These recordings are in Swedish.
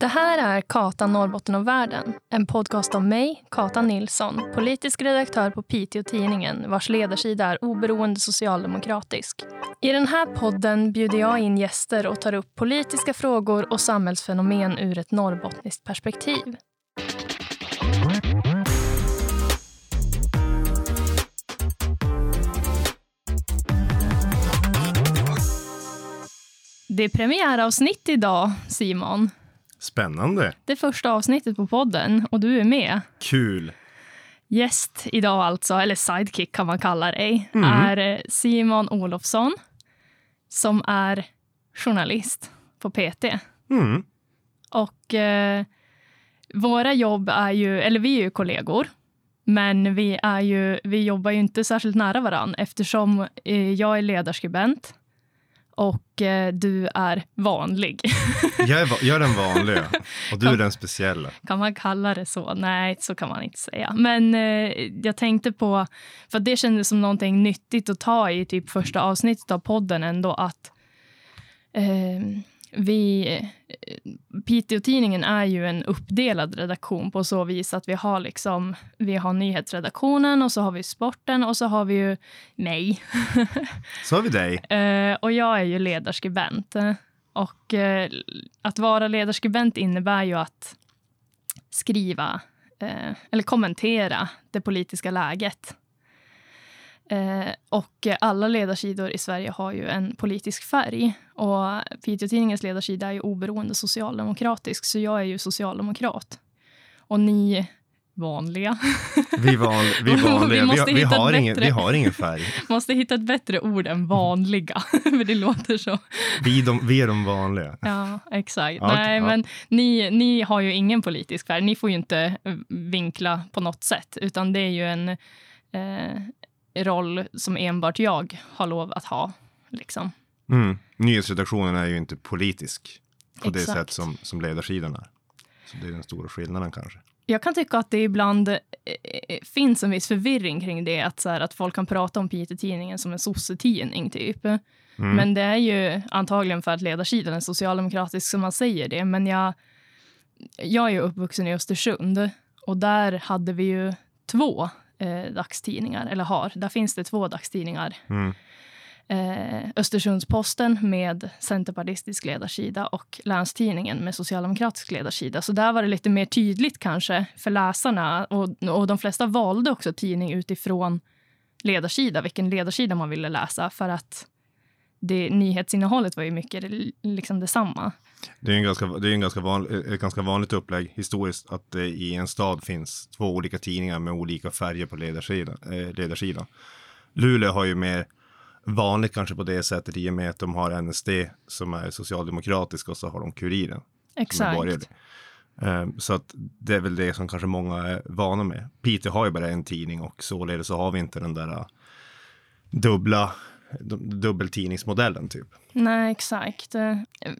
Det här är Kata Norrbotten och världen. En podcast om mig, Kata Nilsson, politisk redaktör på Piteå-Tidningen vars ledarsida är oberoende socialdemokratisk. I den här podden bjuder jag in gäster och tar upp politiska frågor och samhällsfenomen ur ett norrbottniskt perspektiv. Det är premiäravsnitt idag, Simon. Spännande. Det första avsnittet på podden och du är med. Kul. Gäst idag alltså, eller sidekick kan man kalla dig, Mm. är eh, Simon Olofsson som är journalist på PT. Mm. Och eh, våra jobb är ju, eller vi är ju kollegor, men vi, är ju, vi jobbar ju inte särskilt nära varann eftersom eh, jag är ledarskribent och eh, du är vanlig. Jag är, jag är den vanliga och du är den speciella. Kan man kalla det så? Nej, så kan man inte säga. Men eh, jag tänkte på, för det kändes som någonting nyttigt att ta i typ första avsnittet av podden ändå att eh, vi, Piteå-tidningen är ju en uppdelad redaktion på så vis att vi har liksom, vi har nyhetsredaktionen och så har vi sporten och så har vi ju mig. Så har vi dig. Eh, och jag är ju ledarskribent. Och eh, att vara ledarskribent innebär ju att skriva eh, eller kommentera det politiska läget. Eh, och alla ledarsidor i Sverige har ju en politisk färg. Och Piteå-tidningens ledarsida är ju oberoende socialdemokratisk, så jag är ju socialdemokrat. Och ni vanliga Vi, van, vi vanliga. Vi, vi, har ett ingen, bättre. vi har ingen färg. måste hitta ett bättre ord än vanliga, för det låter så Vi, de, vi är de vanliga. Ja, exakt. Ja, Nej, ja. men ni, ni har ju ingen politisk färg. Ni får ju inte eh, vinkla på något sätt, utan det är ju en eh, roll som enbart jag har lov att ha. Liksom. Mm. Nyhetsredaktionen är ju inte politisk på det Exakt. sätt som, som ledarsidan är. Så det är den stora skillnaden kanske. Jag kan tycka att det ibland eh, eh, finns en viss förvirring kring det, att, så här, att folk kan prata om Piteå-tidningen som en sossetidning, typ. Mm. Men det är ju antagligen för att ledarsidan är socialdemokratisk som man säger det. Men jag, jag är ju uppvuxen i Östersund och där hade vi ju två eh, dagstidningar, eller har. Där finns det två dagstidningar. Mm. Eh, Östersunds-Posten med centerpartistisk ledarsida och Länstidningen med socialdemokratisk ledarsida. Så där var det lite mer tydligt kanske för läsarna. Och, och de flesta valde också tidning utifrån ledarsida, vilken ledarsida man ville läsa för att det, nyhetsinnehållet var ju mycket liksom detsamma. Det är en ganska, det är en ganska van, ett ganska vanligt upplägg historiskt att det i en stad finns två olika tidningar med olika färger på ledarsidan. Eh, ledarsidan. Luleå har ju mer vanligt kanske på det sättet i och med att de har NSD som är socialdemokratisk och så har de Kuriren. Exakt. borgerlig. Eh, Så att det är väl det som kanske många är vana med. Piteå har ju bara en tidning och således så har vi inte den där eh, dubbla dubbeltidningsmodellen typ. Nej, exakt.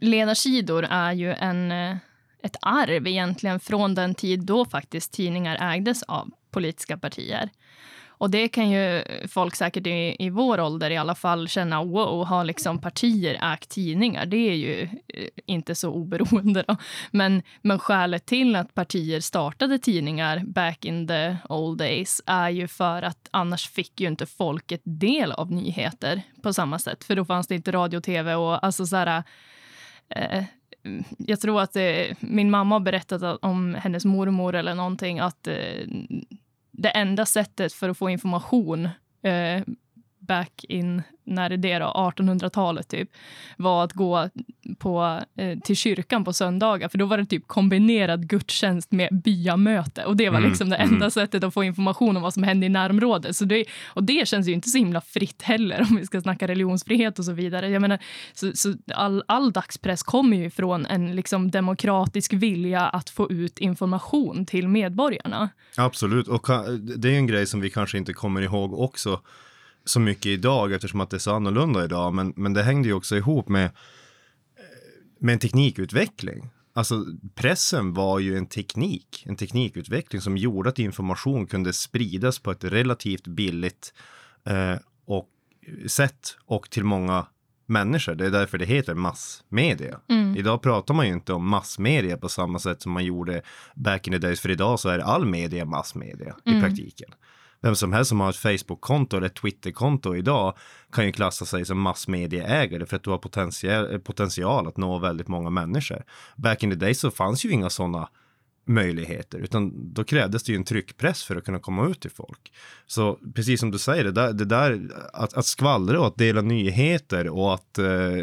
Ledarsidor är ju en, eh, ett arv egentligen från den tid då faktiskt tidningar ägdes av politiska partier. Och det kan ju folk säkert i, i vår ålder i alla fall känna, wow, har liksom partier ägt tidningar? Det är ju eh, inte så oberoende. Då. Men, men skälet till att partier startade tidningar back in the old days är ju för att annars fick ju inte folket del av nyheter på samma sätt. För då fanns det inte radio och tv och alltså så här, eh, jag tror att eh, min mamma har berättat om hennes mormor eller någonting att eh, det enda sättet för att få information eh, back in, när är det då, 1800-talet typ, var att gå på, eh, till kyrkan på söndagar, för då var det typ kombinerad gudstjänst med byamöte och det var Mm, liksom det mm. enda sättet att få information om vad som hände i närområdet. Så det, och det känns ju inte så himla fritt heller om vi ska snacka religionsfrihet och så vidare. Jag menar, så, så all, all dagspress kommer ju från en liksom demokratisk vilja att få ut information till medborgarna. Absolut, och det är en grej som vi kanske inte kommer ihåg också så mycket idag eftersom att det är så annorlunda idag. Men, men det hängde ju också ihop med, med en teknikutveckling. Alltså pressen var ju en teknik, en teknikutveckling som gjorde att information kunde spridas på ett relativt billigt eh, och sätt och till många människor. Det är därför det heter massmedia. Mm. Idag pratar man ju inte om massmedia på samma sätt som man gjorde back in the days. För idag så är all media massmedia Mm. i praktiken. Vem som helst som har ett Facebook-konto eller ett Twitter-konto idag kan ju klassa sig som massmedieägare för att du har potential, eh, potential att nå väldigt många människor. Back in the days så fanns ju inga sådana möjligheter, utan då krävdes det ju en tryckpress för att kunna komma ut till folk. Så precis som du säger, det där, det där att, att skvallra och att dela nyheter och att eh,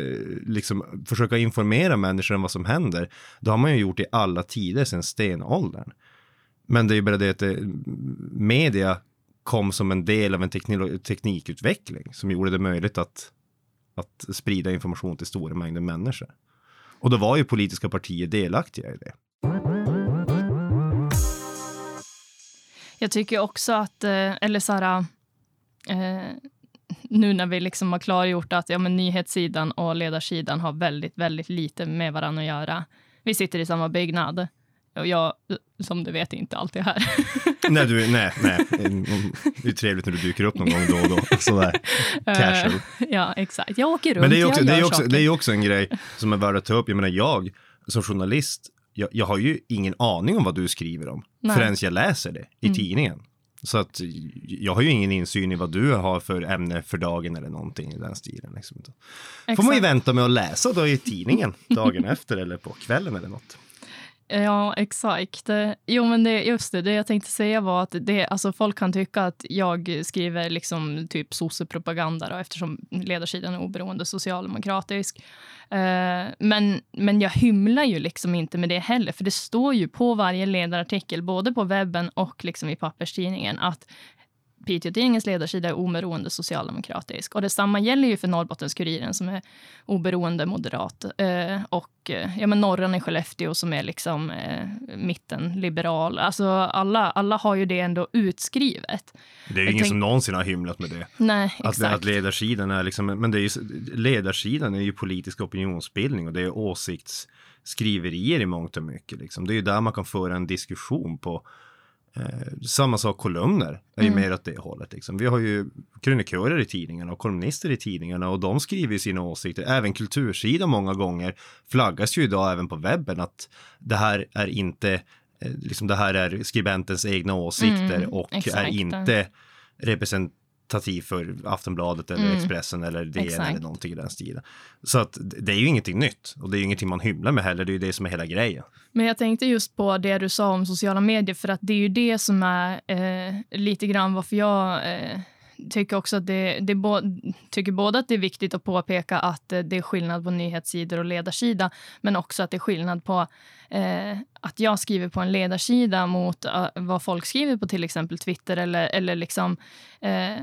liksom försöka informera människor om vad som händer, det har man ju gjort i alla tider sedan stenåldern. Men det är ju bara det att eh, media kom som en del av en teknikutveckling som gjorde det möjligt att, att sprida information till stora mängder människor. Och då var ju politiska partier delaktiga i det. Jag tycker också att, eh, eller så här, eh, nu när vi liksom har klargjort att ja, men nyhetssidan och ledarsidan har väldigt, väldigt lite med varandra att göra. Vi sitter i samma byggnad och jag, som du vet, är inte alltid här. nej, du, nej, nej. Det är trevligt när du dyker upp någon gång då och då. Sådär casual. Eh, ja, exakt. Jag åker runt, Men det är, också, jag det, är också, saker. det är också en grej som är värd att ta upp. Jag menar, jag som journalist, jag, jag har ju ingen aning om vad du skriver om Nej. förrän jag läser det i Mm. tidningen. Så att jag har ju ingen insyn i vad du har för ämne för dagen eller någonting i den stilen. Liksom. Får man ju vänta med att läsa då i tidningen dagen efter eller på kvällen eller något. Ja, exakt. Jo, men det, just det, det jag tänkte säga var att det, alltså folk kan tycka att jag skriver liksom typ sossepropaganda då, eftersom ledarsidan är oberoende socialdemokratisk. Eh, men, men jag hymlar ju liksom inte med det heller, för det står ju på varje ledarartikel, både på webben och liksom i papperstidningen, att Piteå-tidningens ledarsida är oberoende socialdemokratisk. Och detsamma gäller ju för Norrbottens-Kuriren som är oberoende moderat. Eh, och eh, ja, men Norran i Skellefteå som är liksom eh, mitten liberal. Alltså alla, alla har ju det ändå utskrivet. Det är ju ingen tänk- som någonsin har hymlat med det. Nej, Att, exakt. att ledarsidan är liksom, men det är ju, ledarsidan är ju politisk opinionsbildning och det är åsiktsskriverier i mångt och mycket. Liksom. Det är ju där man kan föra en diskussion på eh, samma sak kolumner är ju Mm. mer åt det hållet. Liksom. Vi har ju krönikörer i tidningarna och kolumnister i tidningarna och de skriver ju sina åsikter. Även kultursidan många gånger flaggas ju idag även på webben att det här är inte eh, liksom det här är skribentens egna åsikter Mm, och är exakt. inte representativ för Aftonbladet eller Mm, Expressen eller DN exakt. eller någonting i den stilen. Så att det är ju ingenting nytt och det är ju ingenting man hymlar med heller. Det är ju det som är hela grejen. Men jag tänkte just på det du sa om sociala medier, för att det är ju det som är eh, lite grann varför jag eh, tycker också att det, det bo, tycker både att det är viktigt att påpeka att eh, det är skillnad på nyhetssidor och ledarsida, men också att det är skillnad på eh, att jag skriver på en ledarsida mot eh, vad folk skriver på till exempel Twitter eller, eller liksom eh,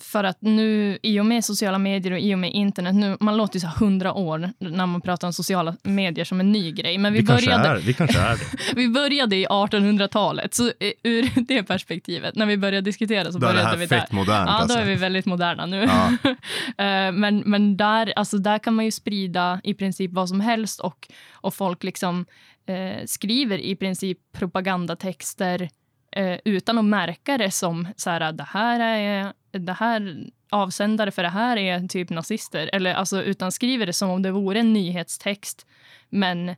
för att nu i och med sociala medier och i och med internet, nu, man låter ju så hundra år när man pratar om sociala medier som en ny grej, men vi, Vi, började är, vi kanske är det. vi började i 1800-talet, så eh, ur det perspektivet, när vi började diskutera så Då började vi där. fett modernt Ja, då alltså. är vi väldigt moderna nu. Ja. Eh, men men där, alltså där kan man ju sprida i princip vad som helst och, och folk liksom eh, skriver i princip propagandatexter eh, utan att märka det som så här, det här är det här avsändare för det här är typ nazister. Eller alltså utan skriver det som om det vore en nyhetstext. Men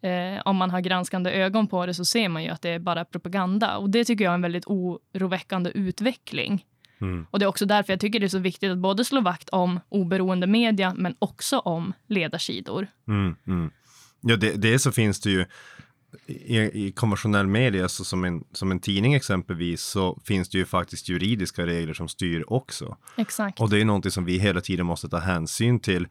eh, om man har granskande ögon på det så ser man ju att det är bara propaganda. Och det tycker jag är en väldigt oroväckande utveckling. Mm. Och det är också därför jag tycker det är så viktigt att både slå vakt om oberoende media men också om ledarsidor. Mm, mm. Ja, det, det så finns det ju i, i konventionell media, så som, en, som en tidning exempelvis, så finns det ju faktiskt juridiska regler som styr också. Exakt. Och det är någonting som vi hela tiden måste ta hänsyn till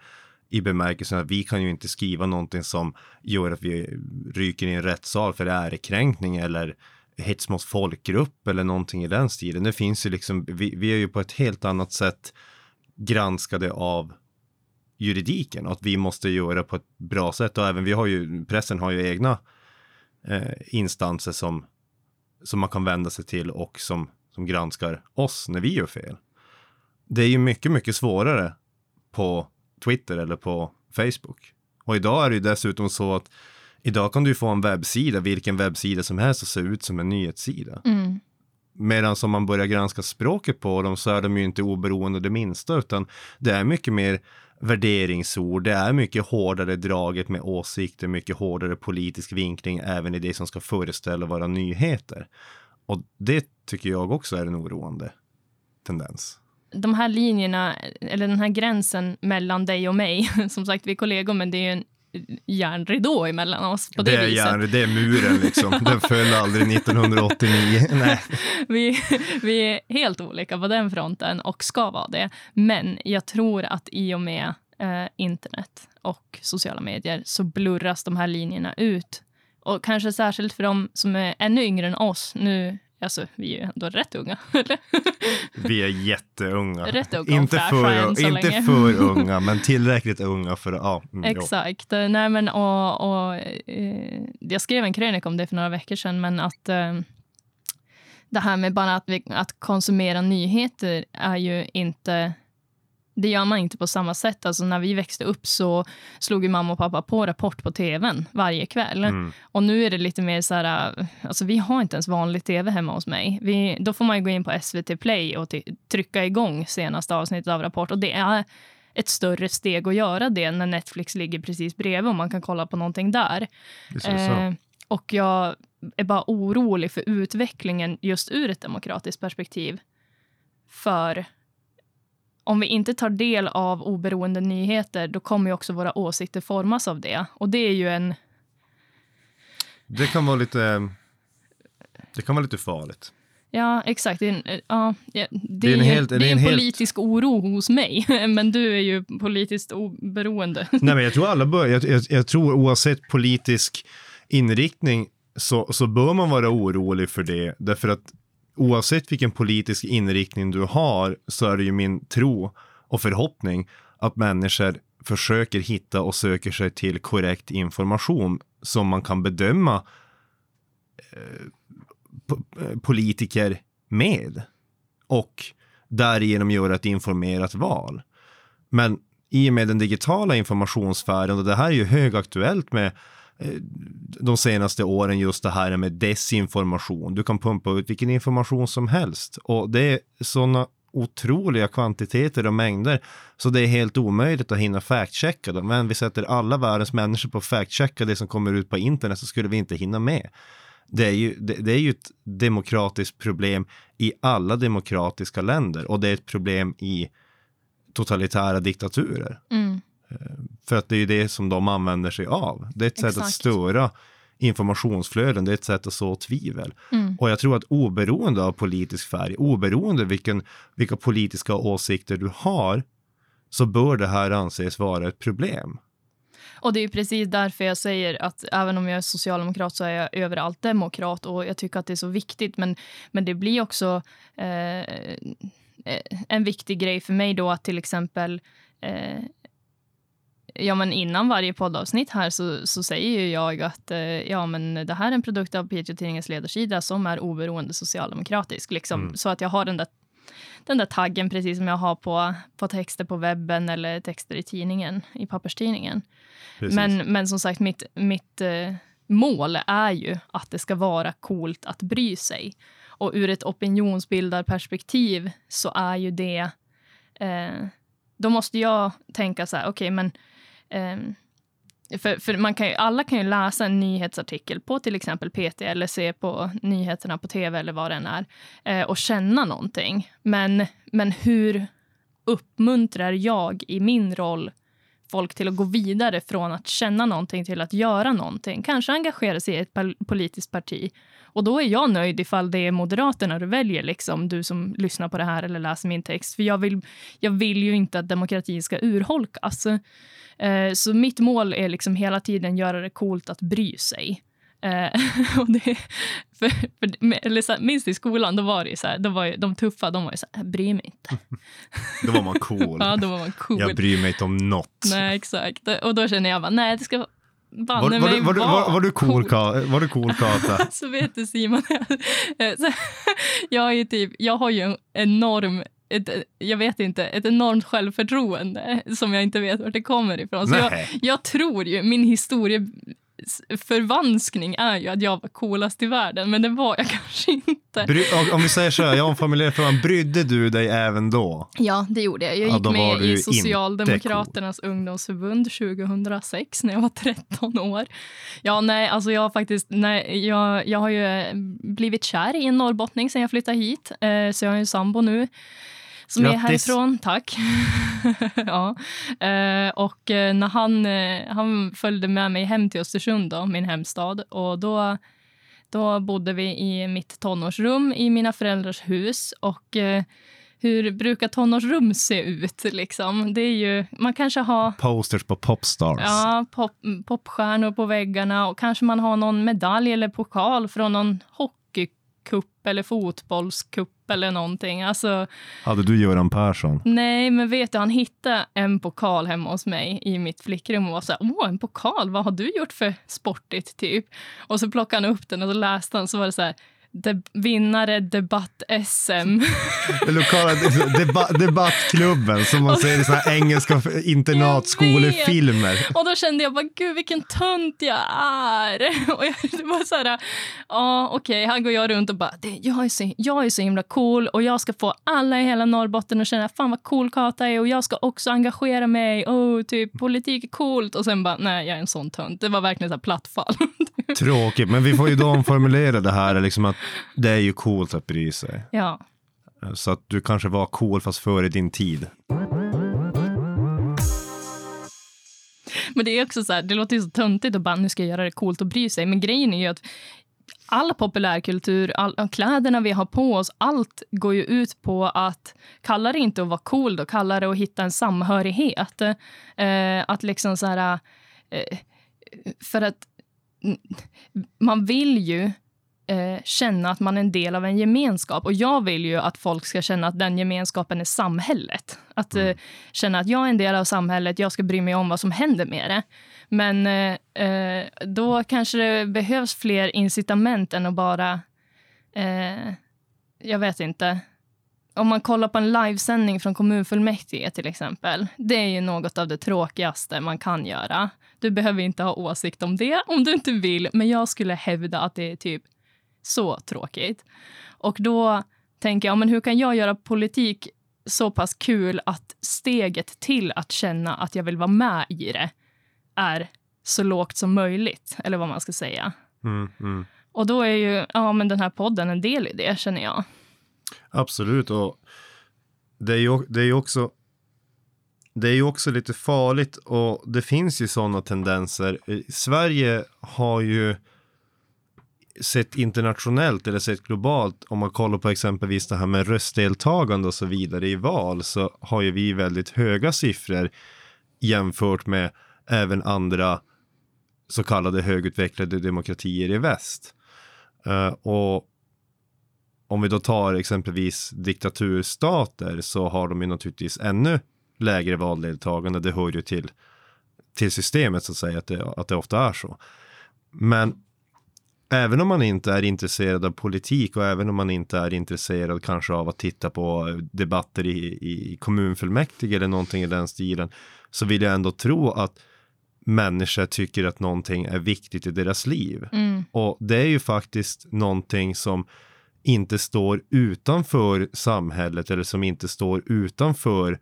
i bemärkelsen att vi kan ju inte skriva någonting som gör att vi ryker i en rättssal för ärekränkning eller hets mot folkgrupp eller någonting i den stilen. Det finns ju liksom, vi, vi är ju på ett helt annat sätt granskade av juridiken och att vi måste göra på ett bra sätt och även vi har ju, pressen har ju egna eh, instanser som, som man kan vända sig till och som, som granskar oss när vi gör fel. Det är ju mycket, mycket svårare på Twitter eller på Facebook. Och idag är det ju dessutom så att idag kan du få en webbsida, vilken webbsida som helst, att se ut som en nyhetssida. Mm. Medan om man börjar granska språket på dem så är de ju inte oberoende det minsta, utan det är mycket mer värderingsord. Det är mycket hårdare draget med åsikter, mycket hårdare politisk vinkling även i det som ska föreställa våra nyheter. Och det tycker jag också är en oroande tendens. De här linjerna, eller den här gränsen mellan dig och mig, som sagt vi är kollegor men det är ju en järnridå emellan oss på det, det är viset. Järn, det är muren liksom. Den föll aldrig 1989. Nej. Vi, vi är helt olika på den fronten och ska vara det. Men jag tror att i och med eh, internet och sociala medier så blurras de här linjerna ut. Och kanske särskilt för de som är ännu yngre än oss. Nu Alltså, vi är ju ändå rätt unga, eller? Vi är jätteunga. Rätt unga inte för, så inte länge. för unga, men tillräckligt unga för att... Ja, mm, jo. Exakt. Eh, Nej, men, och, och, eh, jag skrev en krönika om det för några veckor sedan, men att eh, det här med bara att, vi, att konsumera nyheter är ju inte... Det gör man inte på samma sätt. Alltså när vi växte upp så slog ju mamma och pappa på Rapport på tvn varje kväll. Mm. Och nu är det lite mer så här, alltså vi har inte ens vanlig tv hemma hos mig. Vi, då får man gå in på SVT Play och trycka igång senaste avsnittet av Rapport. Och det är ett större steg att göra det när Netflix ligger precis bredvid och man kan kolla på någonting där. Eh, och jag är bara orolig för utvecklingen just ur ett demokratiskt perspektiv. För om vi inte tar del av oberoende nyheter, då kommer ju också våra åsikter formas av det. Och det är ju en Det kan vara lite... Det kan vara lite farligt. Ja, exakt. Det är en, eh, ja, ja, det är en helt- det det är en en helt- politisk oro hos mig, men du är ju politiskt oberoende. Nej, men jag tror alla bör, jag, jag, jag tror oavsett politisk inriktning så, så bör man vara orolig för det. Därför att oavsett vilken politisk inriktning du har så är det ju min tro och förhoppning att människor försöker hitta och söker sig till korrekt information som man kan bedöma eh, eh, politiker med och därigenom göra ett informerat val. Men i och med den digitala informationssfären, och det här är ju högaktuellt med Eh, de senaste åren, just det här med desinformation. Du kan pumpa ut vilken information som helst och det är sådana otroliga kvantiteter och mängder så det är helt omöjligt att hinna factchecka dem. Men vi sätter alla världens människor på att factchecka det som kommer ut på internet så skulle vi inte hinna med. Det är, ju, det, det är ju ett demokratiskt problem i alla demokratiska länder och det är ett problem i totalitära diktaturer. Mm. För att det är ju det som de använder sig av. Det är ett sätt att Exakt. störa informationsflöden, det är ett sätt att så tvivel. Mm. Och jag tror att oberoende av politisk färg, oberoende vilken, vilka politiska åsikter du har, så bör det här anses vara ett problem. Och det är precis därför jag säger att även om jag är socialdemokrat så är jag överallt demokrat och jag tycker att det är så viktigt. Men, men det blir också eh, eh, en viktig grej för mig då att till exempel eh, Ja, men innan varje poddavsnitt här så, så säger ju jag att eh, ja, men det här är en produkt av Piteå-Tidningens ledarsida som är oberoende socialdemokratisk. Liksom, Mm. Så att jag har den där, den där taggen precis som jag har på, på texter på webben eller texter i tidningen, i papperstidningen. Precis. Men, men som sagt, mitt, mitt eh, mål är ju att det ska vara coolt att bry sig. Och ur ett opinionsbildarperspektiv så är ju det... Eh, då måste jag tänka så här, okej, men... Ehm, för, för man kan ju, alla kan ju läsa en nyhetsartikel på till exempel PT eller se på nyheterna på tv eller vad det än är eh, och känna någonting. Men, men hur uppmuntrar jag i min roll folk till att gå vidare från att känna någonting till att göra någonting. Kanske engagera sig i ett politiskt parti. Och då är jag nöjd ifall det är Moderaterna du väljer, liksom, du som lyssnar på det här eller läser min text. För jag vill, jag vill ju inte att demokratin ska urholkas. Eh, så mitt mål är liksom hela tiden göra det coolt att bry sig. Eh, och det, för, för, eller så här, minst i skolan, då var det så här, då var ju, de tuffa, de var ju så här, bry mig inte. Då var man cool. Ja, då var man cool. Jag bryr mig inte om något. Nej, exakt. Och då känner jag bara, nej, det ska Var, banne var, mig var, du- vara var, var du cool, coolt. Ka- var du cool Kata? Så vet du Simon, eh, jag, ju typ, jag har ju en enorm, ett, jag vet inte, ett enormt självförtroende som jag inte vet vart det kommer ifrån. Så jag, jag tror ju, min historia förvanskning är ju att jag var coolast i världen, men det var jag kanske inte. Bry, om vi säger så här, jag omformulerar frågan, brydde du dig även då? Ja, det gjorde jag. Jag gick ja, med i Socialdemokraternas cool. ungdomsförbund 2006 när jag var 13 år. Ja, nej, alltså jag har faktiskt, nej, jag, jag har ju blivit kär i en norrbottning sen jag flyttade hit, eh, så jag har en sambo nu som Grattis. är härifrån. Tack. ja. Eh, och eh, när han, eh, han följde med mig hem till Östersund, då, min hemstad, och då, då bodde vi i mitt tonårsrum i mina föräldrars hus. Och eh, hur brukar tonårsrum se ut? Liksom? Det är ju, man kanske har... Posters på popstars. Ja, pop, popstjärnor på väggarna och kanske man har någon medalj eller pokal från någon hockeycup eller fotbollscup eller någonting. Alltså, Hade du Göran Persson? Nej, men vet du, han hittade en pokal hemma hos mig i mitt flickrum och var så här, åh, en pokal, vad har du gjort för sportigt typ? Och så plockade han upp den och så läste han så var det så här, de, vinnare debatt-SM. lokala deba, debattklubben som man ser i så här engelska internatskolefilmer. Och då kände jag bara, gud vilken tönt jag är. Och jag, det var så här, ja okej, okay. här går jag runt och bara, jag, är så, jag är så himla cool och jag ska få alla i hela Norrbotten att känna, fan vad cool Kata är och jag ska också engagera mig, oh, typ politik är coolt. Och sen bara, nej jag är en sån tönt. Det var verkligen så här plattfall. Tråkigt, men vi får ju då omformulera det här, liksom att det är ju coolt att bry sig. Ja. Så att du kanske var cool fast före din tid. Men det är också så här, det låter ju så töntigt att bara nu ska jag göra det coolt att bry sig. Men grejen är ju att all populärkultur, all, kläderna vi har på oss, allt går ju ut på att kalla det inte att vara cool då, kalla det att hitta en samhörighet. Eh, att liksom så här, eh, för att man vill ju eh, känna att man är en del av en gemenskap. Och jag vill ju att folk ska känna att den gemenskapen är samhället. Att eh, mm. känna att jag är en del av samhället, jag ska bry mig om vad som händer med det. Men eh, eh då kanske det behövs fler incitament än att bara... Eh, jag vet inte. Om man kollar på en livesändning från kommunfullmäktige till exempel. Det är ju något av det tråkigaste man kan göra. Du behöver inte ha åsikt om det om du inte vill, men jag skulle hävda att det är typ så tråkigt. Och då tänker jag, men hur kan jag göra politik så pass kul att steget till att känna att jag vill vara med i det är så lågt som möjligt, eller vad man ska säga. Mm, mm. Och då är ju ja, men den här podden en del i det, känner jag. Absolut, och det är ju, det är ju också det är ju också lite farligt och det finns ju sådana tendenser. Sverige har ju sett internationellt eller sett globalt, om man kollar på exempelvis det här med röstdeltagande och så vidare i val, så har ju vi väldigt höga siffror jämfört med även andra så kallade högutvecklade demokratier i väst. Uh, och om vi då tar exempelvis diktaturstater så har de ju naturligtvis ännu lägre valdeltagande. Det hör ju till, till systemet så att säga, att det, att det ofta är så. Men även om man inte är intresserad av politik och även om man inte är intresserad kanske av att titta på debatter i, i kommunfullmäktige eller någonting i den stilen så vill jag ändå tro att människor tycker att någonting är viktigt i deras liv. Mm. Och det är ju faktiskt någonting som inte står utanför samhället eller som inte står utanför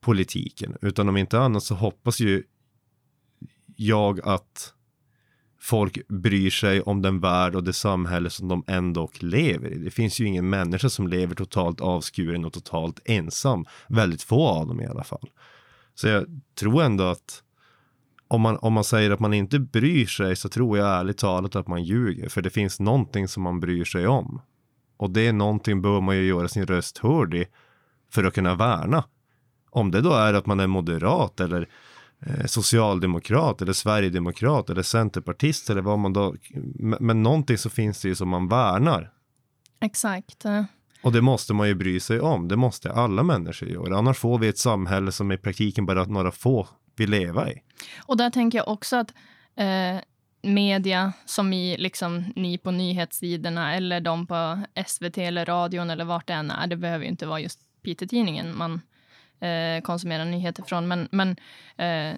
politiken. Utan om inte annat så hoppas ju jag att folk bryr sig om den värld och det samhälle som de ändå lever i. Det finns ju ingen människa som lever totalt avskuren och totalt ensam. Väldigt få av dem i alla fall. Så jag tror ändå att om man, om man säger att man inte bryr sig så tror jag ärligt talat att man ljuger. För det finns någonting som man bryr sig om. Och det är någonting bör man ju göra sin röst hörd i för att kunna värna. Om det då är att man är moderat eller socialdemokrat eller sverigedemokrat eller centerpartist eller vad man då, men, men någonting så finns det ju som man värnar. Exakt. Och det måste man ju bry sig om. Det måste alla människor göra. Annars får vi ett samhälle som i praktiken bara några få vill leva i. Och där tänker jag också att eh, media som i liksom ni på nyhetssidorna eller de på SVT eller radion eller vart det än är. Det behöver ju inte vara just Piteå-tidningen man eh, konsumera nyheter från. Men, men eh,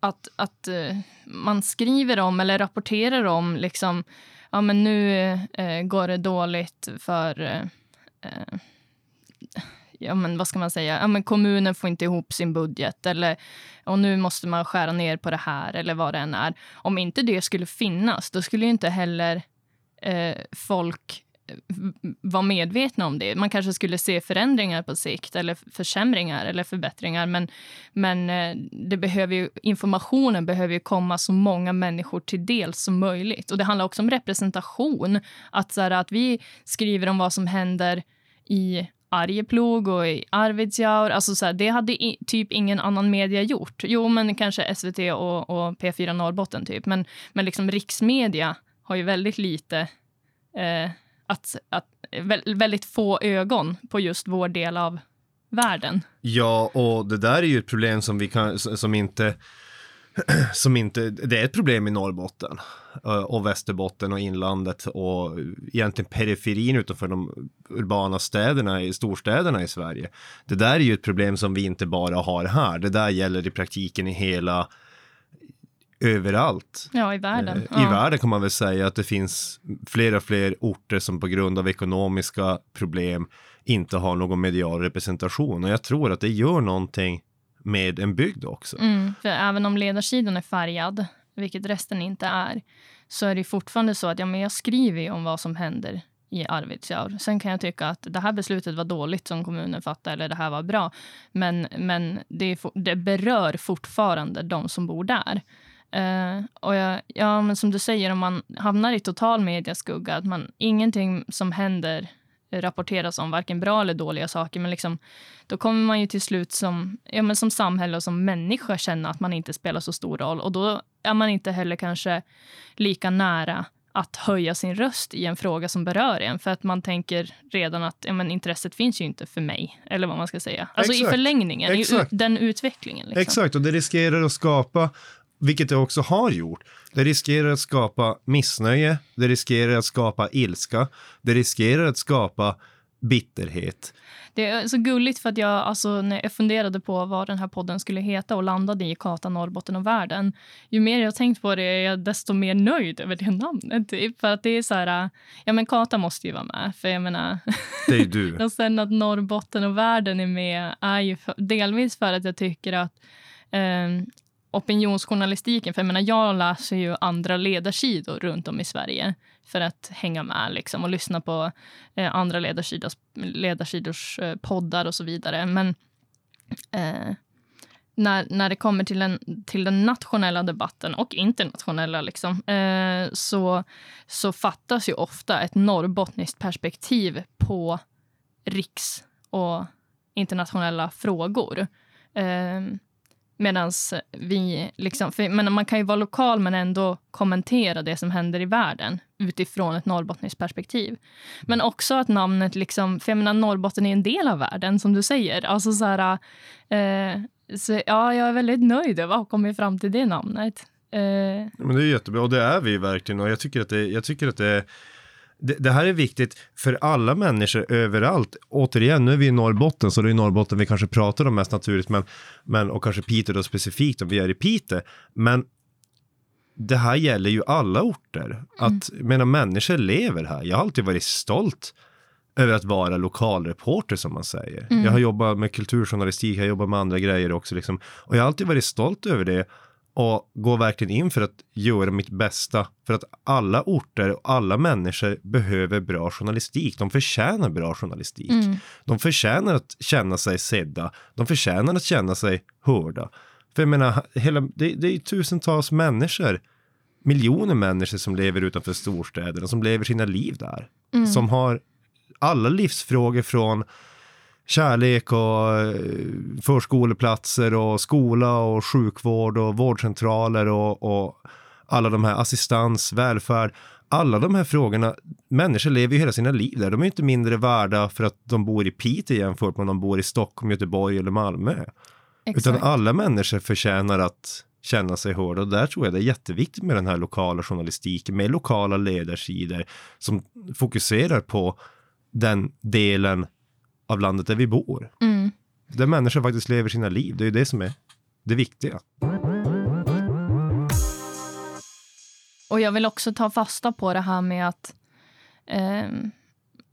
att, att eh, man skriver om eller rapporterar om liksom, ja men nu eh, går det dåligt för eh, eh, ja, men vad ska man säga, ja, men kommunen får inte ihop sin budget eller och nu måste man skära ner på det här eller vad det än är. Om inte det skulle finnas, då skulle inte heller eh, folk vara medvetna om det. Man kanske skulle se förändringar på sikt eller försämringar eller förbättringar. Men, men eh, det behöver ju, informationen behöver ju komma så många människor till del som möjligt. Och Det handlar också om representation. Att, så här, att vi skriver om vad som händer i Arjeplog och i Arvidsjaur. Alltså så här, det hade i, typ ingen annan media gjort. Jo, men kanske SVT och, och P4 Norrbotten, typ. Men, men liksom riksmedia har ju väldigt lite... Eh, att, att, väldigt få ögon på just vår del av världen. Ja, och det där är ju ett problem som vi kan, som inte som inte, det är ett problem i Norrbotten eh, och Västerbotten och inlandet och egentligen periferin utanför de urbana städerna, i storstäderna i Sverige. Det där är ju ett problem som vi inte bara har här, det där gäller i praktiken i hela överallt. Ja, i världen. Eh, I ja. världen kan man väl säga att det finns fler och fler orter som på grund av ekonomiska problem inte har någon medial representation och jag tror att det gör någonting med en bygd också. Mm, för även om ledarsidan är färgad, vilket resten inte är, så är det fortfarande så att ja, men jag skriver ju om vad som händer i Arvidsjaur. Sen kan jag tycka att det här beslutet var dåligt som kommunen fattade eller det här var bra. Men, men det, det berör fortfarande de som bor där. Uh, och jag, ja, men som du säger, om man hamnar i total mediaskugga, att man ingenting som händer rapporteras om varken bra eller dåliga saker. Men liksom, då kommer man ju till slut som, ja, men som samhälle och som människa känna att man inte spelar så stor roll. Och då är man inte heller kanske lika nära att höja sin röst i en fråga som berör en. För att man tänker redan att ja, men intresset finns ju inte för mig. Eller vad man ska säga. Alltså Exakt. i förlängningen, Exakt. i den utvecklingen. Liksom. Exakt, och det riskerar att skapa vilket det också har gjort. Det riskerar att skapa missnöje, det riskerar att skapa ilska, det riskerar att skapa bitterhet. Det är så gulligt för att jag, alltså, när jag funderade på vad den här podden skulle heta och landade i Kata Norrbotten och världen. Ju mer jag tänkt på det, är jag desto mer nöjd över det namnet. Typ. För att det är så här, ja men Kata måste ju vara med. För jag menar... Det är du. och sen att Norrbotten och världen är med är ju för, delvis för att jag tycker att um, opinionsjournalistiken. För jag menar, jag läser ju andra ledarsidor runt om i Sverige för att hänga med liksom, och lyssna på eh, andra ledarsidors, ledarsidors eh, poddar och så vidare. Men eh, när, när det kommer till den, till den nationella debatten och internationella liksom, eh, så, så fattas ju ofta ett norrbottniskt perspektiv på riks och internationella frågor. Eh, Medan vi... Liksom, för, men man kan ju vara lokal men ändå kommentera det som händer i världen utifrån ett norrbottniskt perspektiv. Men också att namnet... Liksom, för jag menar, Norrbotten är en del av världen, som du säger. Alltså så här, eh, så, ja, jag är väldigt nöjd över att ha kommit fram till det namnet. Eh. Men det är jättebra, och det är vi verkligen. Och jag tycker att det, jag tycker att det det, det, här är viktigt för alla människor överallt. Återigen, nu är vi i Norrbotten, så det är Norrbotten vi kanske pratar om mest naturligt, men, men, och kanske Piteå då specifikt om vi är i Piteå. Men det här gäller ju alla orter. Mm. Att, menar, människor lever här. Jag har alltid varit stolt över att vara lokalreporter som man säger. Mm. Jag har jobbat med kulturjournalistik, jag har jobbat med andra grejer också liksom. Och jag har alltid varit stolt över det och går verkligen in för att göra mitt bästa. För att alla orter och alla människor behöver bra journalistik. De förtjänar bra journalistik. Mm. De förtjänar att känna sig sedda. De förtjänar att känna sig hörda. För jag menar, hela, det, det är tusentals människor, miljoner människor som lever utanför storstäderna, som lever sina liv där. Mm. Som har alla livsfrågor från kärlek och eh, förskoleplatser och skola och sjukvård och vårdcentraler och, och alla de här assistans, välfärd. Alla de här frågorna, människor lever ju hela sina liv där. De är inte mindre värda för att de bor i Piteå jämfört med om de bor i Stockholm, Göteborg eller Malmö. Exakt. Utan alla människor förtjänar att känna sig hörda. Och där tror jag det är jätteviktigt med den här lokala journalistiken, med lokala ledarsidor som fokuserar på den delen av landet där vi bor. Mm. där människor faktiskt lever sina liv. Det är ju det som är det viktiga. Och jag vill också ta fasta på det här med att, eh,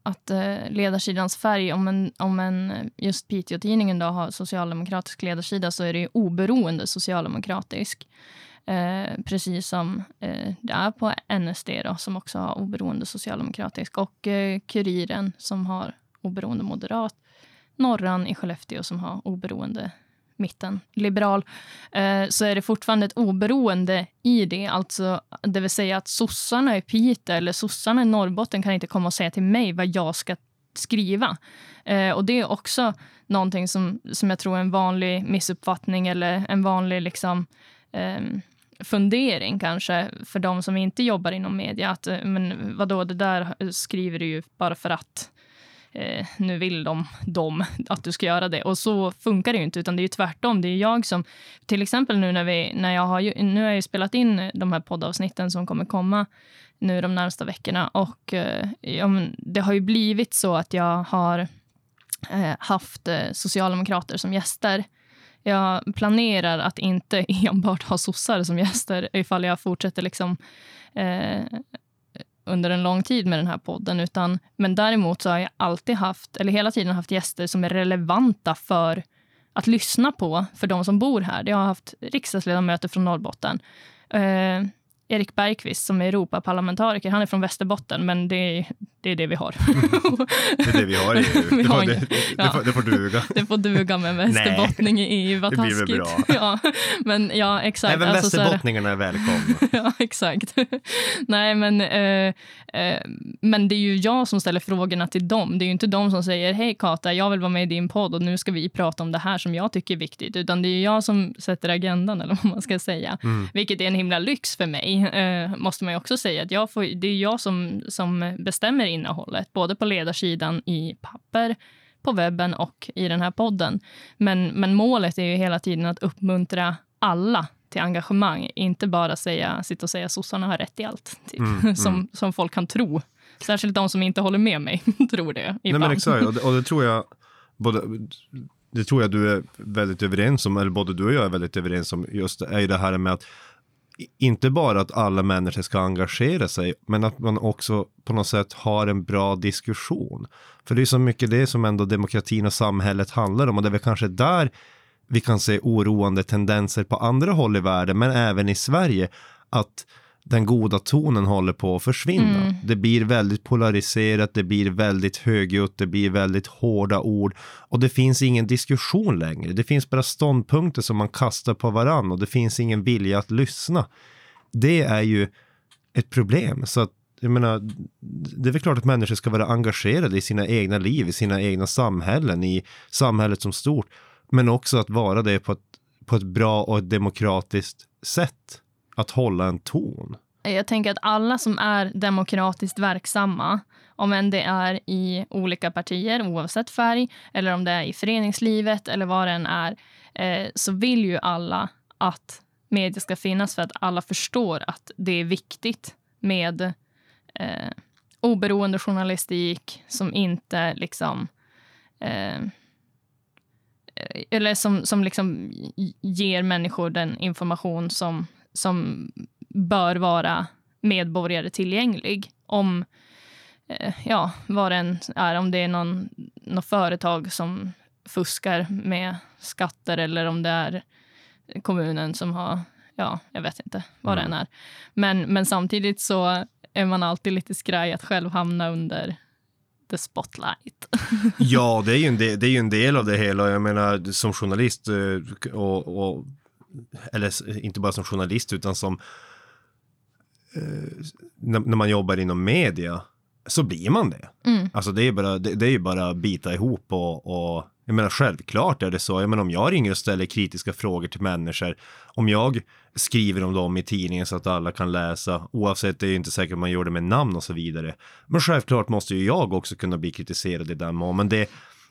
att eh, ledarsidans färg, om en, om en just Piteå-tidningen då har socialdemokratisk ledarsida så är det ju oberoende socialdemokratisk. Eh, precis som eh, det är på NSD då, som också har oberoende socialdemokratisk och eh, Kuriren som har oberoende moderat. Norran i Skellefteå som har oberoende mitten, liberal, eh, så är det fortfarande ett oberoende i det. Alltså, det vill säga att sossarna i Piteå eller sossarna i Norrbotten kan inte komma och säga till mig vad jag ska skriva. Eh, och det är också någonting som, som jag tror är en vanlig missuppfattning eller en vanlig liksom, ehm, fundering kanske för de som inte jobbar inom media. Att, eh, men vadå, det där skriver du ju bara för att eh, nu vill de, de att du ska göra det. Och så funkar det ju inte, utan det är ju tvärtom. Det är jag som, till exempel nu när vi, när jag har, nu har jag ju spelat in de här poddavsnitten som kommer komma nu de närmsta veckorna och eh, ja, det har ju blivit så att jag har eh, haft eh, socialdemokrater som gäster. Jag planerar att inte enbart ha sossar som gäster ifall jag fortsätter liksom eh, under en lång tid med den här podden. Utan, men däremot så har jag alltid haft, eller hela tiden haft gäster som är relevanta för att lyssna på för de som bor här. Jag har haft riksdagsledamöter från Norrbotten. Eh, Erik Bergqvist som är Europaparlamentariker. Han är från Västerbotten, men det är det, är det vi har. det är det vi har i EU. Det, får, det, det, får, det får duga. Det får duga med västerbottning i EU. Vad det blir väl bra. ja, men ja, exakt. Även alltså, västerbottningarna är välkomna. ja, exakt. Nej, men, eh, eh, men det är ju jag som ställer frågorna till dem. Det är ju inte de som säger hej Kata, jag vill vara med i din podd och nu ska vi prata om det här som jag tycker är viktigt. Utan det är jag som sätter agendan, eller vad man ska säga. Mm. Vilket är en himla lyx för mig eh, måste man ju också säga. att jag får, Det är jag som, som bestämmer innehållet, både på ledarsidan i papper, på webben och i den här podden. Men, men målet är ju hela tiden att uppmuntra alla till engagemang, inte bara säga, sitta och säga sossarna har rätt i allt, typ. mm, som, mm. som folk kan tro. Särskilt de som inte håller med mig tror det. Nej, men exakt, och det, och det tror jag både det tror jag du är väldigt överens om, eller både du och jag är väldigt överens om, just är det här med att inte bara att alla människor ska engagera sig, men att man också på något sätt har en bra diskussion. För det är så mycket det som ändå demokratin och samhället handlar om och det är väl kanske där vi kan se oroande tendenser på andra håll i världen, men även i Sverige, att den goda tonen håller på att försvinna. Mm. Det blir väldigt polariserat, det blir väldigt högljutt, det blir väldigt hårda ord och det finns ingen diskussion längre. Det finns bara ståndpunkter som man kastar på varann och det finns ingen vilja att lyssna. Det är ju ett problem. Så att, jag menar, det är väl klart att människor ska vara engagerade i sina egna liv, i sina egna samhällen, i samhället som stort. Men också att vara det på ett, på ett bra och ett demokratiskt sätt att hålla en ton? Jag tänker att alla som är demokratiskt verksamma, om än det är i olika partier oavsett färg eller om det är i föreningslivet eller vad det än är, eh, så vill ju alla att media ska finnas för att alla förstår att det är viktigt med eh, oberoende journalistik som inte liksom eh, eh eller som, som liksom ger människor den information som som bör vara medborgare tillgänglig. Om, eh, ja, vad det än är, om det är någon, något företag som fuskar med skatter eller om det är kommunen som har, ja, jag vet inte vad mm. det än är. Men, men samtidigt så är man alltid lite skraj att själv hamna under the spotlight. ja, det är, ju en del, det är ju en del av det hela. Jag menar, som journalist eh, och, och eller inte bara som journalist utan som eh, när, man jobbar inom media så blir man det. Mm. Alltså det är bara, det, det är ju bara bita ihop och, och jag menar självklart är det så. Jag menar om jag ringer och ställer kritiska frågor till människor, om jag skriver om dem i tidningen så att alla kan läsa, oavsett det är ju inte säkert man gör det med namn och så vidare. Men självklart måste ju jag också kunna bli kritiserad i den mån, men det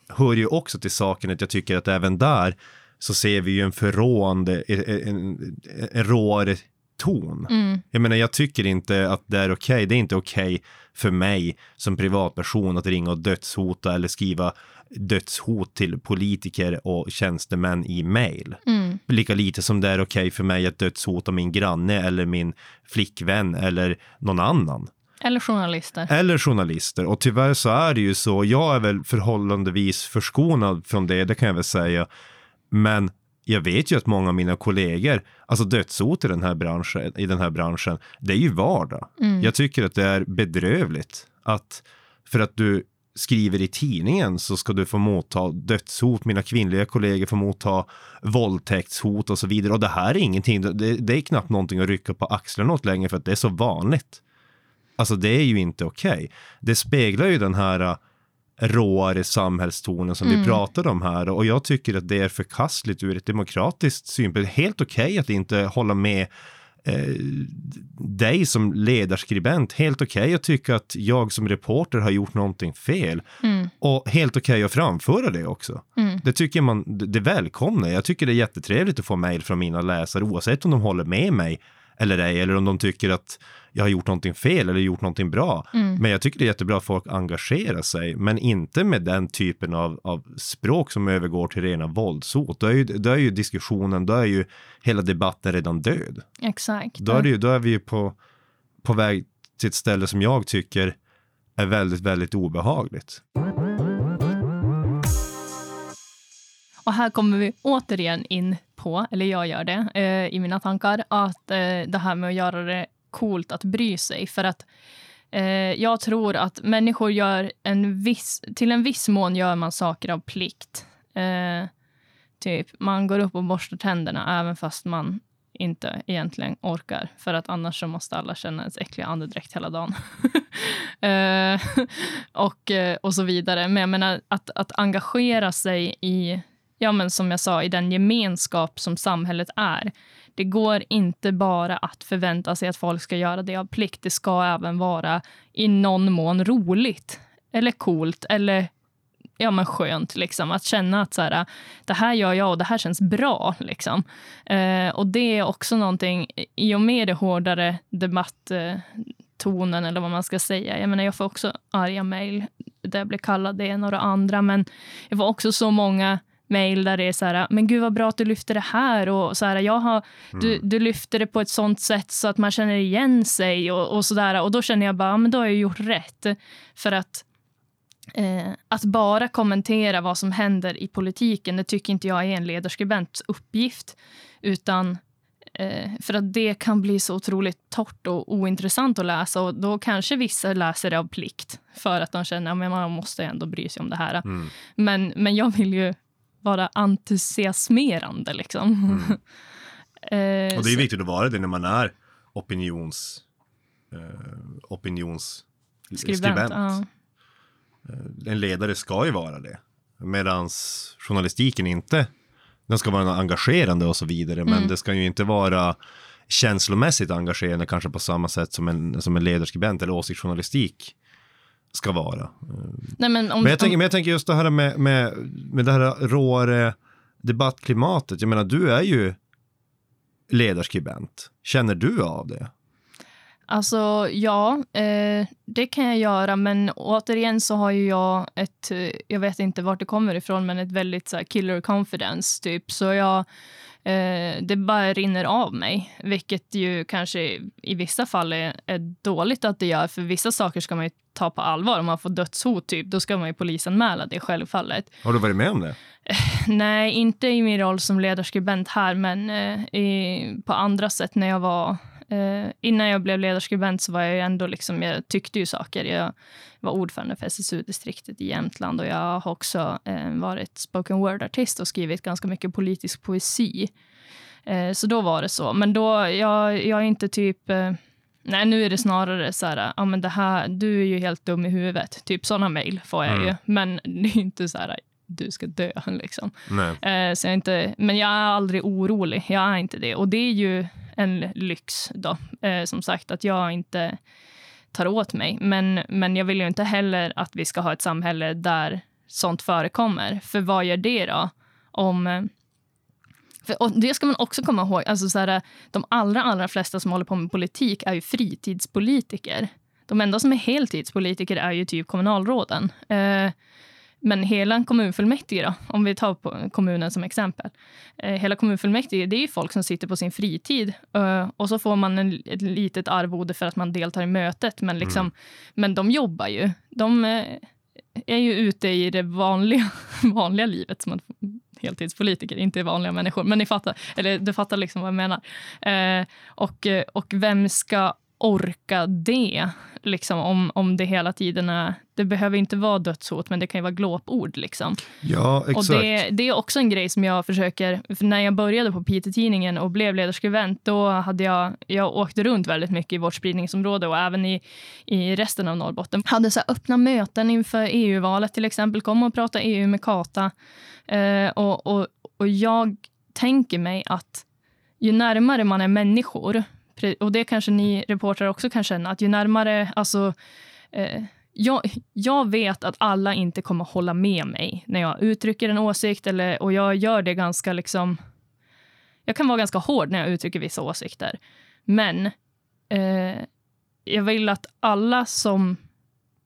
hör ju också till saken att jag tycker att även där så ser vi ju en förråande, en, en, en råare ton. Mm. Jag menar, jag tycker inte att det är okej. Det är inte okej för mig som privatperson att ringa och dödshota eller skriva dödshot till politiker och tjänstemän i mail. Mm. Lika lite som det är okej för mig att dödshota min granne eller min flickvän eller någon annan. Eller journalister. Eller journalister. Och tyvärr så är det ju så. Jag är väl förhållandevis förskonad från det, det kan jag väl säga. Men jag vet ju att många av mina kollegor, alltså dödshot i den här branschen, i den här branschen det är ju vardag. Jag tycker att det är bedrövligt att för att du skriver i tidningen så ska du få motta dödshot, mina kvinnliga kollegor får motta våldtäktshot och så vidare. Och det här är ingenting, det, det är knappt någonting att rycka på axlarna åt längre för att det är så vanligt. Alltså det är ju inte okej. Det speglar ju den här råare samhällstonen som vi pratade om här och jag tycker att det är förkastligt ur ett demokratiskt synpunkt. Helt okej att inte hålla med eh, dig som ledarskribent. Helt okej att tycka att jag som reporter har gjort någonting fel. Och helt okej att framföra det också. Det tycker man, det, välkomnar. Jag tycker det är jättetrevligt att få mejl från mina läsare oavsett om de håller med mig eller ej, eller om de tycker att jag har gjort någonting fel eller gjort någonting bra. Men jag tycker det är jättebra att folk engagerar sig, men inte med den typen av, av språk som övergår till rena våldshot. Då är, ju, då är ju diskussionen, då är ju hela debatten redan död. Exakt. Då är, ju, då är vi ju på, på väg till ett ställe som jag tycker är väldigt, väldigt obehagligt. Och här kommer vi återigen in på, eller jag gör det eh, i mina tankar, att eh, det här med att göra det coolt att bry sig. För att eh, jag tror att människor gör en viss, till en viss mån gör man saker av plikt. Eh, typ, man går upp och borstar tänderna även fast man inte egentligen orkar. För att annars så måste alla känna ens äckliga andedräkt hela dagen. eh, och, eh, och så vidare. Men jag menar att, att engagera sig i, ja men som jag sa, i den gemenskap som samhället är. Det går inte bara att förvänta sig att folk ska göra det av plikt. Det ska även vara i någon mån roligt eller coolt eller ja, men skönt. Liksom. Att känna att så här, det här gör jag och det här känns bra. Liksom. Eh, och det är också någonting, i och med det hårdare debatttonen eller vad man ska säga. Jag menar, jag får också arga mejl där jag blir kallad det ena och det andra. Men jag får också så många mejl där det är så här, men gud vad bra att du lyfter det här. Och så här, jag har, du, du lyfter det på ett sånt sätt så att man känner igen sig. Och, och, så där. och då känner jag bara, men då har jag gjort rätt. För att Eh, att bara kommentera vad som händer i politiken, det tycker inte jag är en ledarskribents uppgift. Utan eh, för att det kan bli så otroligt torrt och ointressant att läsa och då kanske vissa läser det av plikt för att de känner att man måste ändå bry sig om det här. Mm. Men, men jag vill ju vara entusiasmerande liksom. eh, Och det är så- viktigt att vara det när man är opinions, eh, opinionsskribent. skribent. Ja. En ledare ska ju vara det. Medan journalistiken inte, den ska vara engagerande och så vidare, men det ska ju inte vara känslomässigt engagerande kanske på samma sätt som en, som en ledarskribent eller åsiktsjournalistik ska vara. Nej, men om, Men jag tänker, om, men jag tänker just det här med, med, med det här råare debattklimatet. Jag menar, du är ju ledarskribent. Känner du av det? Alltså, ja, eh, det kan jag göra. Men återigen så har ju jag ett, eh, jag vet inte vart det kommer ifrån, men ett väldigt så här, killer confidence typ. Så jag, det bara rinner av mig, vilket ju kanske i vissa fall är, är dåligt att det gör. För vissa saker ska man ju ta på allvar. Om man får dödshot, typ, då ska man ju polisanmäla det självfallet. Har du varit med om det? Nej, inte i min roll som ledarskribent här, men eh, i, på andra sätt när jag var... Eh, innan jag blev ledarskribent så var jag ju ändå liksom, jag tyckte ju saker. Jag var ordförande för SSU-distriktet i Jämtland och jag har också eh, varit spoken word-artist och skrivit ganska mycket politisk poesi. Eh, så då var det så. Men då, jag, jag är inte typ... Eh, nej, nu är det snarare så här, ja men det här, du är ju helt dum i huvudet. Typ sådana mejl får jag ju. Men det är inte så här, du ska dö liksom. Nej. Eh, så jag inte, men jag är aldrig orolig. Jag är inte det. Och det är ju en lyx då. Eh, som sagt, att jag inte tar åt mig. Men, men jag vill ju inte heller att vi ska ha ett samhälle där sånt förekommer. För vad gör det då? Om, eh, För, och det ska man också komma ihåg. Alltså, så här, eh, de allra, allra flesta som håller på med politik är ju fritidspolitiker. De enda som är heltidspolitiker är ju typ kommunalråden. Eh, men hela kommunfullmäktige, då, om vi tar kommunen som exempel. Eh, hela kommunfullmäktige det är ju folk som sitter på sin fritid eh, och så får man en, ett litet arvode för att man deltar i mötet. Men, liksom, mm. men de jobbar ju. De eh, är ju ute i det vanliga, vanliga livet som heltidspolitiker, inte vanliga människor. Men ni fattar, eller du fattar liksom vad jag menar. Och, och vem ska orka det? Liksom, om, om det hela tiden är... Det behöver inte vara dödshot, men det kan ju vara glåpord. Liksom. Ja, exakt. Och det, det är också en grej som jag försöker... när jag började på Piteå-tidningen och blev ledarskribent, då hade jag... Jag åkte runt väldigt mycket i vårt spridningsområde och även i, i resten av Norrbotten. Hade så öppna möten inför EU-valet till exempel. Kom och prata EU med Kata. Eh, och, och, och jag tänker mig att ju närmare man är människor, och det kanske ni reportrar också kan känna, att ju närmare... Alltså, eh, jag, jag, vet att alla inte kommer hålla med mig när jag uttrycker en åsikt. Eller, och jag gör det ganska... liksom... Jag kan vara ganska hård när jag uttrycker vissa åsikter. Men eh, jag vill att alla som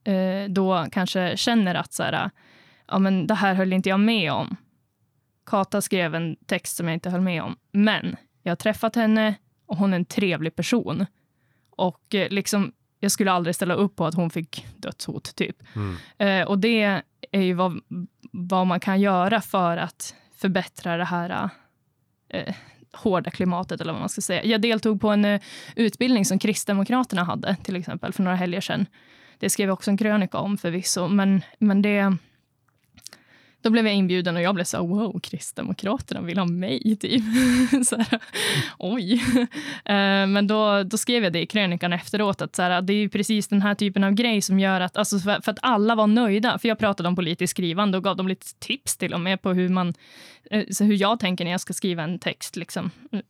eh, då kanske känner att så här, ja, men det här höll inte jag med om. Kata skrev en text som jag inte höll med om. Men jag har träffat henne, och hon är en trevlig person. Och eh, liksom, jag skulle aldrig ställa upp på att hon fick dödshot, typ. Mm. Eh, och det är ju vad, vad man kan göra för att förbättra det här eh, hårda klimatet, eller vad man ska säga. Jag deltog på en uh, utbildning som Kristdemokraterna hade, till exempel, för några helger sedan. Det skrev jag också en krönika om förvisso, men, men det då blev jag inbjuden och jag blev så här, wow, Kristdemokraterna vill ha mig, typ. så här, oj. Eh, men då, då skrev jag det i krönikan efteråt, att så här, det är precis den här typen av grej som gör att, alltså för, för, att alla var nöjda, för jag pratade om politiskt skrivande och gav dem lite tips till och med på hur man, eh, så hur jag tänker när jag ska skriva en text. Liksom. Eh,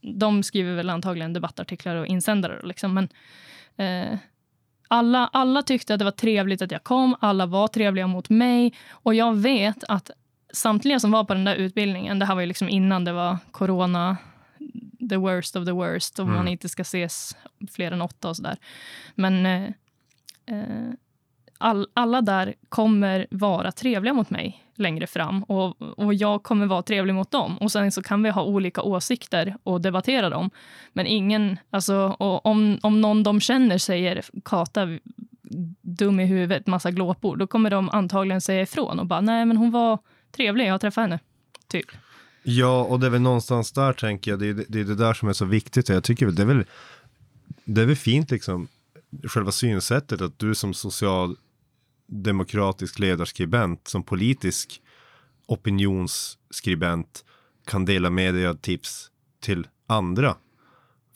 de skriver väl antagligen debattartiklar och insändare, liksom, men eh, alla, alla tyckte att det var trevligt att jag kom, alla var trevliga mot mig och jag vet att samtliga som var på den där utbildningen, det här var ju liksom innan det var corona, the worst of the worst, och mm. man inte ska ses fler än åtta och sådär. Men eh, eh, all, alla där kommer vara trevliga mot mig längre fram och, och jag kommer vara trevlig mot dem. Och Sen så kan vi ha olika åsikter och debattera dem. Men ingen, alltså, om, om någon de känner säger Kata dum i huvudet, massa glåpord, då kommer de antagligen säga ifrån och bara nej, men hon var trevlig, jag träffade henne. Typ. Ja, och det är väl någonstans där tänker jag, det är det, är det där som är så viktigt. Jag tycker väl det är väl, det är väl fint liksom, själva synsättet att du som social demokratisk ledarskribent, som politisk opinionsskribent kan dela med dig av tips till andra.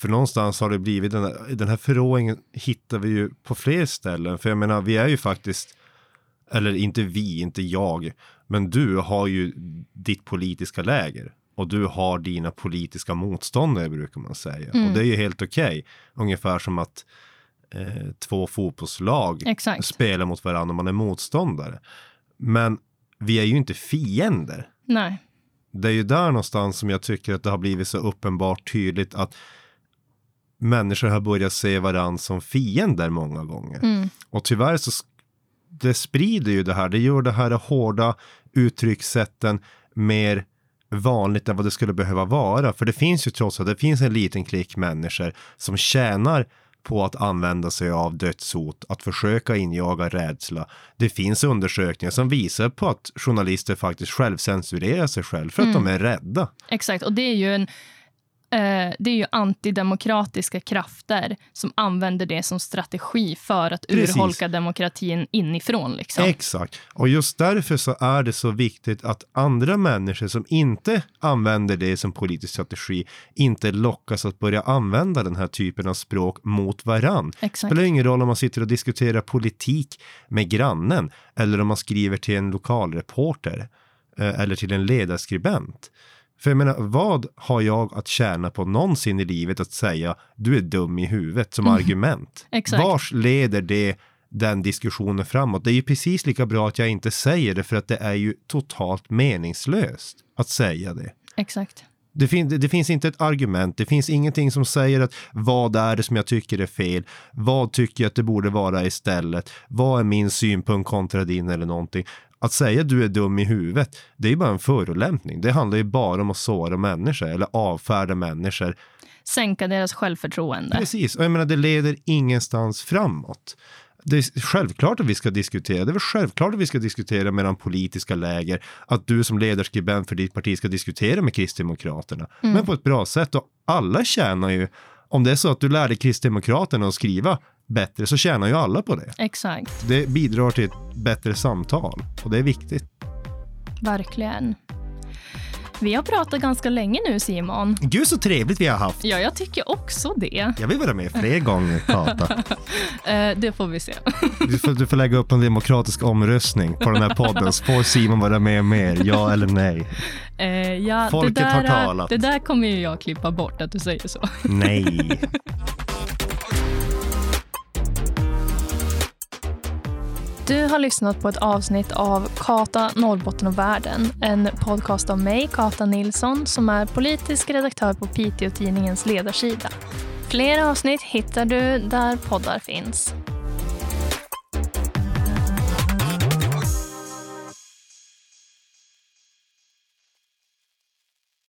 För någonstans har det blivit den här, den här förråingen hittar vi ju på fler ställen. För jag menar, vi är ju faktiskt, eller inte vi, inte jag, men du har ju ditt politiska läger och du har dina politiska motståndare brukar man säga. Mm. Och det är ju helt okej. Okay. Ungefär som att eh, två fotbollslag Exakt. spelar mot varandra och man är motståndare. Men vi är ju inte fiender. Nej. Det är ju där någonstans som jag tycker att det har blivit så uppenbart tydligt att människor har börjat se varandra som fiender många gånger. Mm. Och tyvärr så det sprider ju det här, det gör det här hårda uttryckssätten mer vanligt än vad det skulle behöva vara. För det finns ju trots att det finns en liten klick människor som tjänar på att använda sig av dödshot, att försöka injaga rädsla. Det finns undersökningar som visar på att journalister faktiskt självcensurerar sig själv för att mm. de är rädda. Exakt, och det är ju en eh, det är ju antidemokratiska krafter som använder det som strategi för att Precis. urholka demokratin inifrån. Liksom. Exakt. Och just därför så är det så viktigt att andra människor som inte använder det som politisk strategi inte lockas att börja använda den här typen av språk mot varann. Det spelar ingen roll om man sitter och diskuterar politik med grannen eller om man skriver till en lokalreporter eh, eller till en ledarskribent. För jag menar, vad har jag att tjäna på någonsin i livet att säga du är dum i huvudet som mm. argument? Exakt. Vars leder det den diskussionen framåt? Det är ju precis lika bra att jag inte säger det för att det är ju totalt meningslöst att säga det. Exakt. Det, fin det, finns inte ett argument, det finns ingenting som säger att vad är det som jag tycker är fel? Vad tycker jag att det borde vara istället? Vad är min synpunkt kontra din eller någonting? Att säga du är dum i huvudet, det är bara en förolämpning. Det handlar ju bara om att såra människor eller avfärda människor. Sänka deras självförtroende. Precis, och jag menar det leder ingenstans framåt. Det är självklart att vi ska diskutera. Det är väl självklart att vi ska diskutera mellan politiska läger. Att du som ledarskribent för ditt parti ska diskutera med Kristdemokraterna. Mm. Men på ett bra sätt. Och alla tjänar ju, om det är så att du lärde Kristdemokraterna att skriva bättre så tjänar ju alla på det. Exakt. Det bidrar till ett bättre samtal och det är viktigt. Verkligen. Vi har pratat ganska länge nu Simon. Gud så trevligt vi har haft. Ja, jag tycker också det. Jag vill vara med fler gånger Kata. eh, det får vi se. du, får, du får lägga upp en demokratisk omröstning på den här podden. Så får Simon vara med mer, ja eller nej? Eh, ja, Folket där, har talat. Det där kommer ju jag klippa bort, att du säger så. Nej. Du har lyssnat på ett avsnitt av Kata Norrbotten och världen. En podcast av mig, Kata Nilsson, som är politisk redaktör på Piteå-tidningens ledarsida. Fler avsnitt hittar du där poddar finns.